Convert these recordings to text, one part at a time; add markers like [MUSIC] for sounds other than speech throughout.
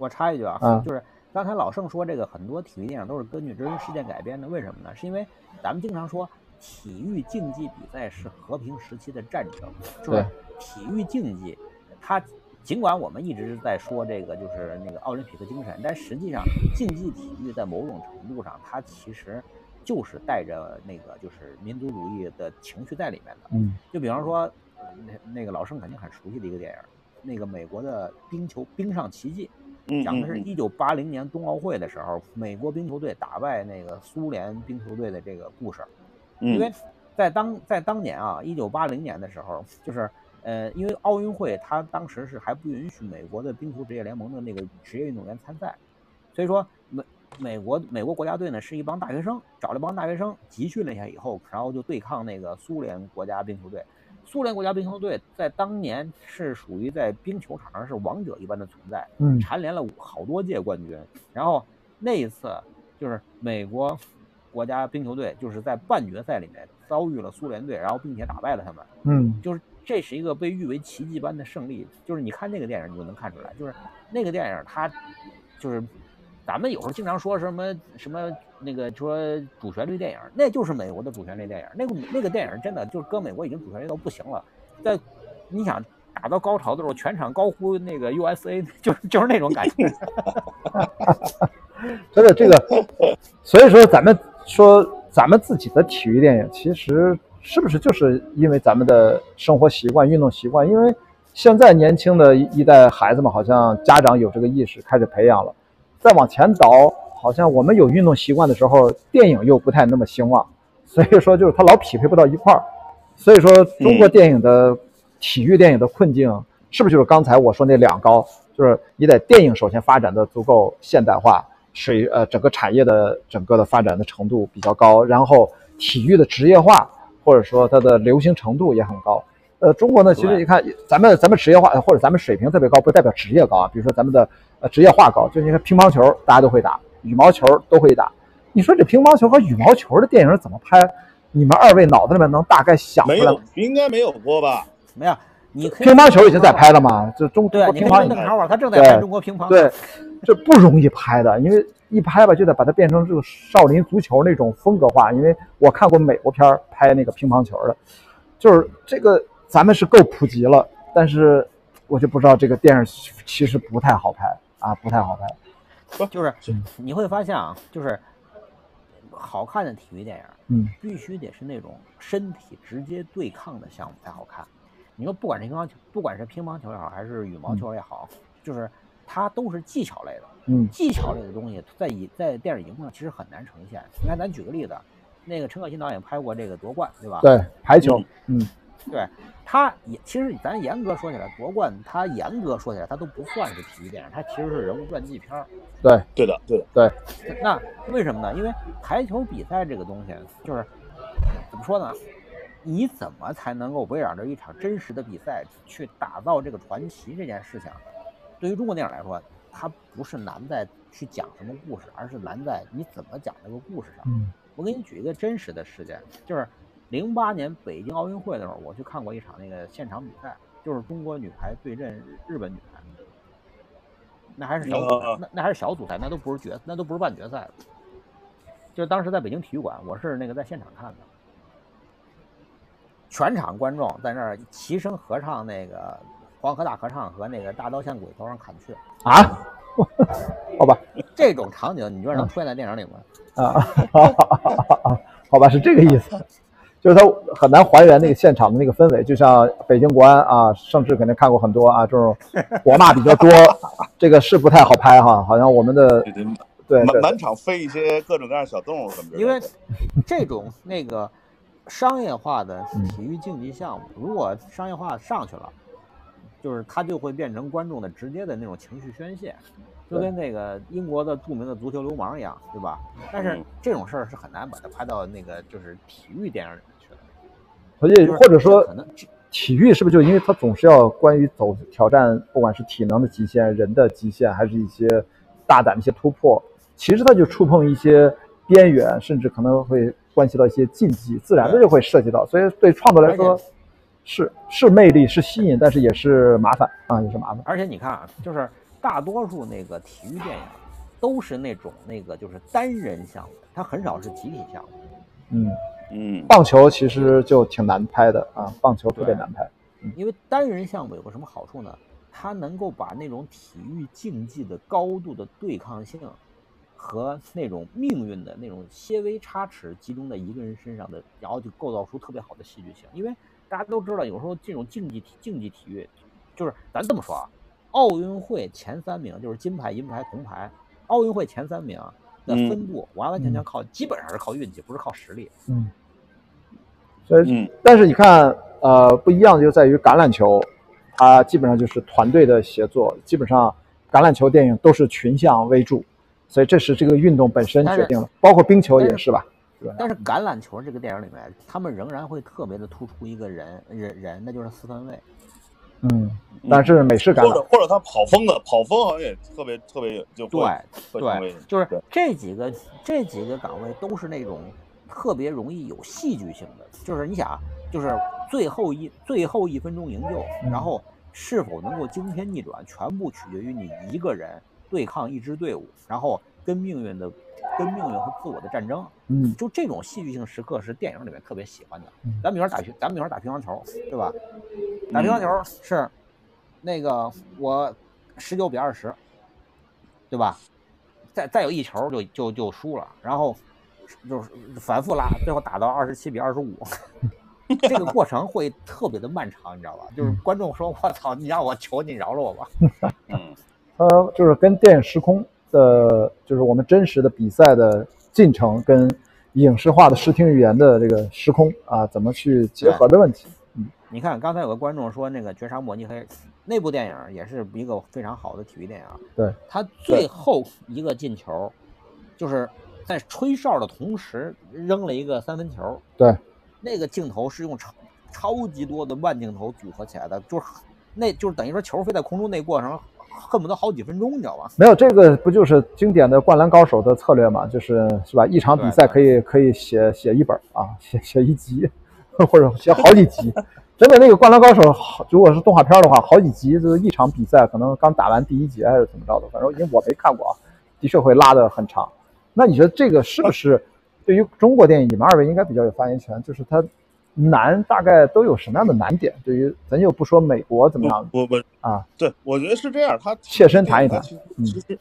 我插一句啊，嗯就是刚才老盛说这个很多体育电影都是根据真实事件改编的，为什么呢？是因为咱们经常说体育竞技比赛是和平时期的战争，就是对体育竞技，它尽管我们一直是在说这个就是那个奥林匹克精神，但实际上竞技体育在某种程度上，它其实就是带着那个就是民族主义的情绪在里面的。嗯就比方说，呃那那个老盛肯定很熟悉的一个电影，那个美国的冰球冰上奇迹，嗯讲的是嗯一九八零年冬奥会的时候，美国冰球队打败那个苏联冰球队的这个故事。嗯，因为在当在当年啊，一九八零年的时候，就是呃，因为奥运会它当时是还不允许美国的冰球职业联盟的那个职业运动员参赛，所以说美美国美国国家队呢是一帮大学生，找了一帮大学生集训了一下以后，然后就对抗那个苏联国家冰球队。苏联国家冰球队在当年是属于在冰球场上是王者一般的存在，嗯蝉联了好多届冠军。然后那一次就是美国国家冰球队就是在半决赛里面遭遇了苏联队，然后并且打败了他们。嗯就是这是一个被誉为奇迹般的胜利。就是你看那个电影，你就能看出来，就是那个电影它就是咱们有时候经常说什么什么那个说主旋律电影，那就是美国的主旋律电影。那个那个电影真的就是搁美国已经主旋律到不行了，在你想。打到高潮的时候，全场高呼那个 USA，[LAUGHS] 就就是那种感觉。[LAUGHS] 真的这个，所以说咱们说咱们自己的体育电影，其实是不是就是因为咱们的生活习惯、运动习惯？因为现在年轻的一代孩子们，好像家长有这个意识，开始培养了。再往前倒，好像我们有运动习惯的时候，电影又不太那么兴旺，所以说就是它老匹配不到一块儿。所以说，中国电影的、体育电影的困境，是不是就是刚才我说那两高？就是你得电影首先发展的足够现代化，水呃整个产业的整个的发展的程度比较高，然后体育的职业化或者说它的流行程度也很高。呃，中国呢，其实你看咱们咱们职业化或者咱们水平特别高，不代表职业高啊。比如说咱们的呃职业化高，就你看乒乓球大家都会打，羽毛球都会打。你说这乒乓球和羽毛球的电影怎么拍？你们二位脑子里面能大概想出来吗？没有，应该没有播吧？没有，你乒乓球已经在拍了嘛？就中国乒乓已经问邓超啊，他正在对拍中国乒乓。对，这不容易拍的，因为一拍吧就得把它变成这个少林足球那种风格化。因为我看过美国片拍那个乒乓球的，就是这个咱们是够普及了，但是我就不知道这个电影其实不太好拍啊，不太好拍。就是嗯你会发现啊，就是好看的体育电影，嗯，必须得是那种身体直接对抗的项目才好看。你说不管是乒乓球，不管是乒乓球也好，还是羽毛球也好，就是它都是技巧类的。嗯技巧类的东西在以在电影荧幕上其实很难呈现。你看，咱举个例子，那个陈可辛导演拍过这个夺冠，对吧？对，排球，嗯对，他也其实咱严格说起来，夺冠他严格说起来，他都不算是体育电影，他其实是人物传记片儿。对对的，对的，对，那为什么呢？因为排球比赛这个东西，就是怎么说呢？你怎么才能够围绕着一场真实的比赛去打造这个传奇这件事情？对于中国电影来说，它不是难在去讲什么故事，而是难在你怎么讲这个故事上。嗯我给你举一个真实的事件，就是零八年北京奥运会的时候，我去看过一场那个现场比赛，就是中国女排对阵日日本女排，那还是小组那那还是小组赛，那都不是决，那都不是半决赛了。就是当时在北京体育馆，我是那个在现场看的，全场观众在那儿齐声合唱那个《黄河大合唱》和那个《大刀向鬼头上砍去》，啊，[LAUGHS] 好吧这种场景你觉得能出现在电影里吗？啊，[LAUGHS] 好吧，是这个意思。就是它很难还原那个现场的那个氛围，就像北京国安啊，盛世肯定看过很多啊，这种 [LAUGHS] 国骂比较多，这个是不太好拍哈，好像我们的对满满场飞一些各种各样的小动物什么的。因为 [LAUGHS] 这种那个商业化的嗯体育竞技项目，如果商业化上去了，就是它就会变成观众的直接的那种情绪宣泄，就跟那个英国的著名的足球流氓一样，对吧？但是嗯这种事儿是很难把它拍到那个就是体育电影里所以或者说体育是不是就因为它总是要关于走挑战，不管是体能的极限、人的极限，还是一些大胆的一些突破，其实它就触碰一些边缘，甚至可能会关系到一些禁忌，自然的就会涉及到。所以对创作来说是是魅力是吸引，但是也是麻烦啊，也是麻烦。而且你看啊，就是大多数那个体育电影都是那种那个就是单人项目，它很少是集体项目。嗯，嗯，棒球其实就挺难拍的啊，棒球特别难拍。因为单人项目有个什么好处呢？它能够把那种体育竞技的高度的对抗性和那种命运的那种些微差池集中在一个人身上的，然后就构造出特别好的戏剧性。因为大家都知道，有时候这种竞技体竞技体育，就是咱这么说啊，奥运会前三名就是金牌、银牌、铜牌，奥运会前三名的分布完完全全靠，基本上是靠运气，不是靠实力。嗯，所以嗯但是你看，呃，不一样的就在于橄榄球，它基本上就是团队的协作，基本上橄榄球电影都是群像为主，所以这是这个运动本身决定了，包括冰球也是吧？是吧？但是橄榄球这个电影里面，他们仍然会特别的突出一个人人人，那就是四分卫。嗯，但是美式橄榄，或者或者他跑风的，跑风好像也特别特别有就会对会对，就是这几个这几个岗位都是那种特别容易有戏剧性的，就是你想，就是最后一最后一分钟营救，嗯然后是否能够惊天逆转，全部取决于你一个人对抗一支队伍，然后跟命运的跟命运和自我的战争。嗯就这种戏剧性时刻是电影里面特别喜欢的嗯。咱们比如说打乒，咱们比如说打乒乓球，对吧？打乒乓球是那个我十九比二十，对吧？再再有一球就就就输了，然后就是反复拉，最后打到二十七比二十五。这个过程会特别的漫长，你知道吧？就是观众说：“我操，你让我求你饶了我吧。嗯 [LAUGHS] 呃就是跟电影时空的，就是我们真实的比赛的进程跟影视化的视听语言的这个时空啊，怎么去结合的问题。”嗯你看，刚才有个观众说那个《绝杀墨迹黑》那部电影也是一个非常好的体育电影。对，他最后一个进球，就是在吹哨的同时扔了一个三分球。对，那个镜头是用超超级多的慢镜头组合起来的，就是那就是等于说球飞在空中那过程，恨不得好几分钟，你知道吧？没有这个不就是经典的《灌篮高手》的策略嘛？就是是吧？一场比赛可以可以写写一本啊，写写一集，或者写好几集。真的那个《灌篮高手》好，如果是动画片的话，好几集就是一场比赛，可能刚打完第一节还是怎么着的，反正因为我没看过啊，的确会拉得很长。那你觉得这个是不是对于中国电影，你们二位应该比较有发言权？就是它难大概都有什么样的难点？对于咱就不说美国怎么样我我啊，对，我觉得是这样，他切身谈一谈其实其实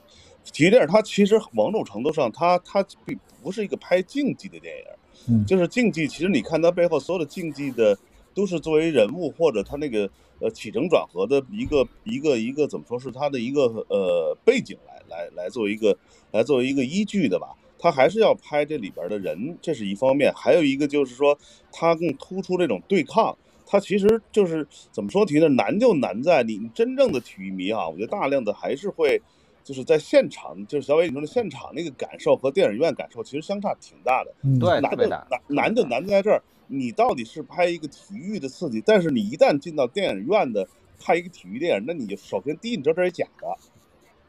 体育电影它其实某种程度上，它它并不是一个拍竞技的电影，嗯就是竞技，其实你看它背后所有的竞技的，都是作为人物或者他那个呃起承转合的一个一个一个怎么说是他的一个呃背景来来来作为一个来作为一个依据的吧。他还是要拍这里边的人，这是一方面，还有一个就是说，他更突出这种对抗。他其实就是怎么说题呢？难就难在你真正的体育迷啊，我觉得大量的还是会就是在现场，就是小伟你说的现场那个感受和电影院感受其实相差挺大的。嗯，对，难就别大。难难就难在这儿，你到底是拍一个体育的刺激，但是你一旦进到电影院的拍一个体育电影，那你就首先第一，你知道这是假的，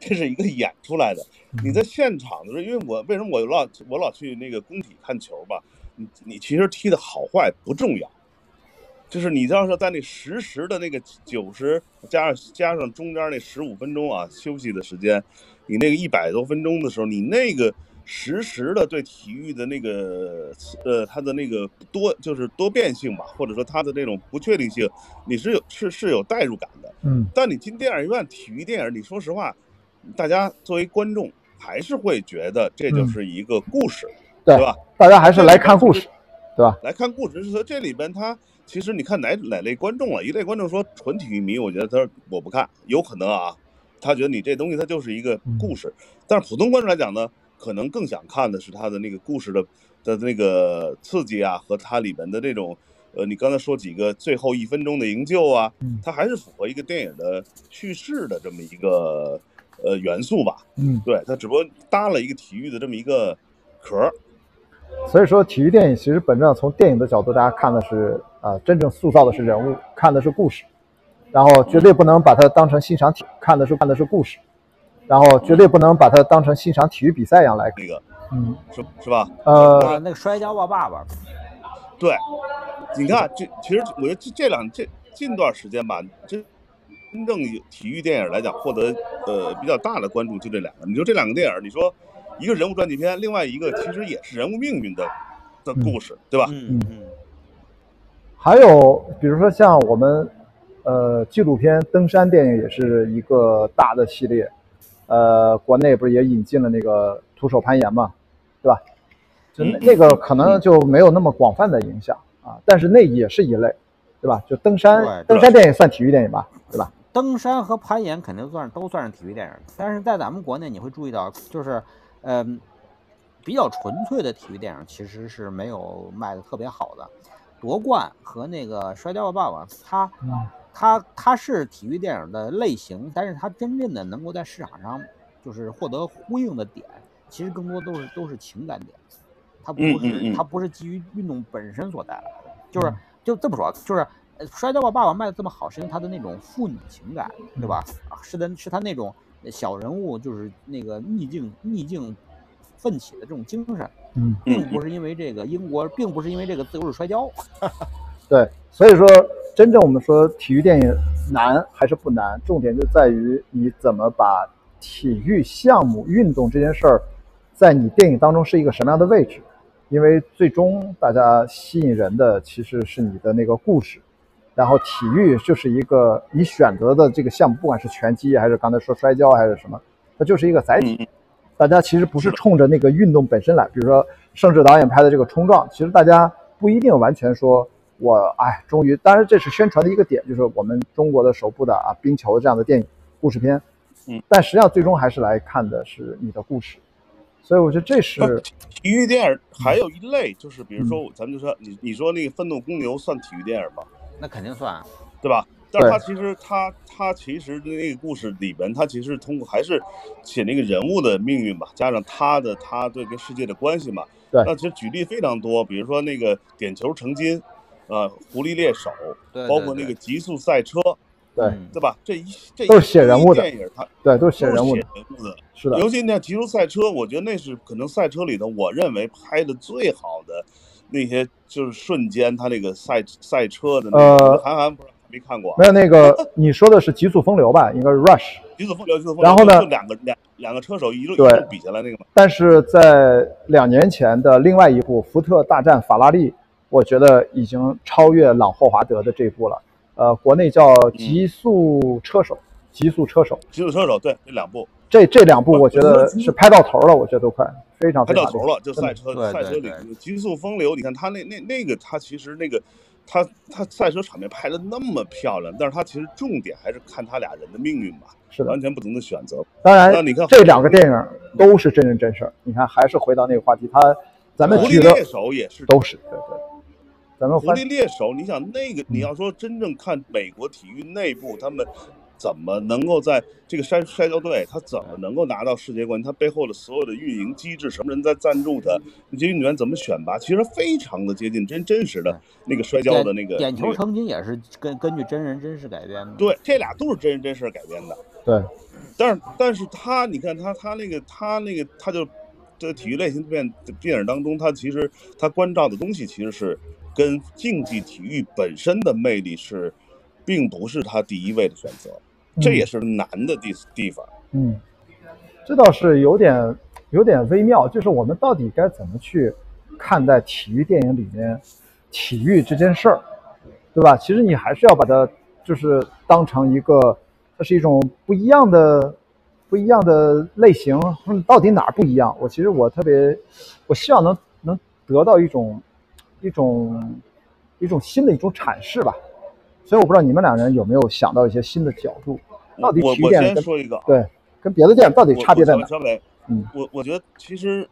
这是一个演出来的。你在现场的时候，因为我为什么我老我老去那个工体看球吧，你你其实踢的好坏不重要，就是你要是在那实时的那个九十加上加上中间那十五分钟啊休息的时间，你那个一百多分钟的时候，你那个实时的对体育的那个呃它的那个多就是多变性吧，或者说它的这种不确定性，你是有是是有代入感的。嗯但你进电影院体育电影，你说实话，大家作为观众还是会觉得这就是一个故事，对对吧？大家还是来看故事，对吧？来看故事是说这里边它其实你看哪哪类观众了？一类观众说纯体育迷，我觉得他说我不看，有可能啊，他觉得你这东西它就是一个故事。但是普通观众来讲呢，可能更想看的是他的那个故事的的那个刺激啊，和它里面的这种呃，你刚才说几个最后一分钟的营救啊嗯，它还是符合一个电影的叙事的这么一个呃元素吧。嗯，对，它只不过搭了一个体育的这么一个壳儿。所以说体育电影其实本质上从电影的角度，大家看的是啊、呃真正塑造的是人物，看的是故事，然后绝对不能把它当成欣赏体，看的是看的是故事，然后绝对不能把它当成欣赏体育比赛一样来看。那个嗯，是是吧？呃，啊，那个摔跤吧爸爸，对，你看这其实我觉得这这两这近段时间吧，这真正有体育电影来讲获得呃比较大的关注，就这两个。你说这两个电影，你说一个人物传记片，另外一个其实也是人物命运的的故事，对吧？嗯嗯还有比如说像我们呃纪录片登山电影也是一个大的系列，呃，国内不是也引进了那个徒手攀岩嘛，对吧？就那个可能就没有那么广泛的影响啊，但是那也是一类，对吧？就登山登山电影算体育电影吧，对吧？登山和攀岩肯定算都算是体育电影，但是在咱们国内你会注意到，就是，嗯、比较纯粹的体育电影其实是没有卖的特别好的。夺冠和那个摔跤吧爸爸，它嗯。它它是体育电影的类型，但是它真正的能够在市场上就是获得呼应的点，其实更多都是都是情感点，它不嗯是、它不是基于运动本身所带来的，就是就这么说，就是呃摔跤吧爸爸卖的这么好，是因为他的那种父女情感，对吧？啊，是的，是他那种小人物，就是那个逆境逆境奋起的这种精神，嗯，并不是因为这个英国，并不是因为这个自由式摔跤。[LAUGHS] 对，所以说真正我们说体育电影难还是不难，重点就在于你怎么把体育项目、运动这件事儿，在你电影当中是一个什么样的位置。因为最终大家吸引人的其实是你的那个故事，然后体育就是一个你选择的这个项目，不管是拳击还是刚才说摔跤还是什么，它就是一个载体。嗯大家其实不是冲着那个运动本身来，比如说盛志导演拍的这个《冲撞》，其实大家不一定完全说我哎，终于，当然这是宣传的一个点，就是我们中国的首部的啊冰球这样的电影故事片，嗯，但实际上最终还是来看的是你的故事，所以我觉得这是体育电影还有一类，就是比如说，咱们就说你你说那个《愤怒公牛》算体育电影吗？那肯定算，对吧？但是他其实他他其实那个故事里边，他其实通过还是写那个人物的命运吧，加上他的他对跟世界的关系嘛。对那其实举例非常多，比如说那个点球成金，呃，狐狸猎手，对包括那个极速赛车，对嗯对吧？这一这一都是写人物的电影，它对都是写都是写人物的，人物的。是的，尤其那极速赛车，我觉得那是可能赛车里头，我认为拍的最好的那些就是瞬间，他那个赛赛车的那个，呃韩寒不是没看过啊没有那个你说的是极速风流吧？应该是 Rush，极速风流，极速风流。然后呢就两个两两个车手一路一对路比下来那个嘛。但是在两年前的另外一部《福特大战法拉利》，我觉得已经超越朗霍华德的这一部了。呃，国内叫《极速车手》，极速车手。极速车手对这两部这这两部我觉得是拍到头了，我觉得都快非常非常拍到头了，就赛车赛车里对对极速风流，你看他那那那个他其实那个他他赛车场面拍的那么漂亮，但是他其实重点还是看他俩人的命运吧，是的完，全不同的选择。当然那你看这两个电影都是真人真事儿。你看，还是回到那个话题，他咱们狐举的狸猎手也是都是对对。咱们狐狸猎手，你想那个，你要说真正看美国体育内部，他们怎么能够在这个摔摔跤队，他怎么能够拿到世界冠军？他背后的所有的运营机制，什么人在赞助他？这些运动员怎么选拔？其实非常的接近真真实的那个摔跤的那个点球那个成金也是根根据真人真事改编的。对，这俩都是真人真事改编的。对但是但是他，你看他他那个他那个他就这体育类型片电影当中，他其实他关照的东西其实是跟竞技体育本身的魅力是，并不是他第一位的选择，这也是难的地地方。嗯，这倒是有点有点微妙，就是我们到底该怎么去看待体育电影里面体育这件事儿，对吧？其实你还是要把它就是当成一个，它是一种不一样的不一样的类型，嗯到底哪儿不一样？我其实我特别，我希望能能得到一种一种一种新的一种阐释吧。所以我不知道你们两人有没有想到一些新的角度，到底我我先体育电影跟说一个啊，对跟别的电影到底差别在哪我？稍微，嗯我我觉得其实，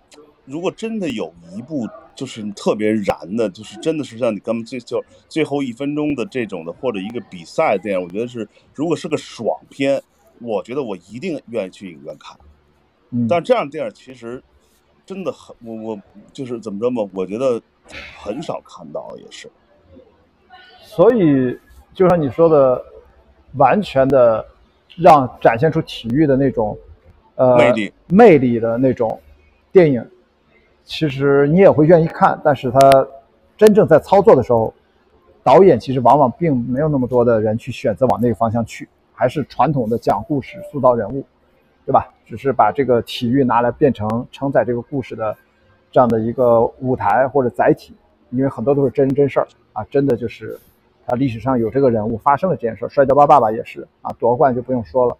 如果真的有一部就是特别燃的，就是真的是像你刚刚最就最后一分钟的这种的，或者一个比赛电影，我觉得是如果是个爽片，我觉得我一定愿意去影院看。嗯，但这样的电影其实真的很，我我就是怎么着嘛，我觉得很少看到，也是。所以就像你说的，完全的让展现出体育的那种呃魅力魅力的那种电影，其实你也会愿意看，但是它真正在操作的时候，导演其实往往并没有那么多的人去选择往那个方向去，还是传统的讲故事、塑造人物，对吧？只是把这个体育拿来变成承载这个故事的这样的一个舞台或者载体，因为很多都是真人真事儿啊，真的就是啊历史上有这个人物发生了这件事。摔跤吧爸爸也是啊，夺冠就不用说了。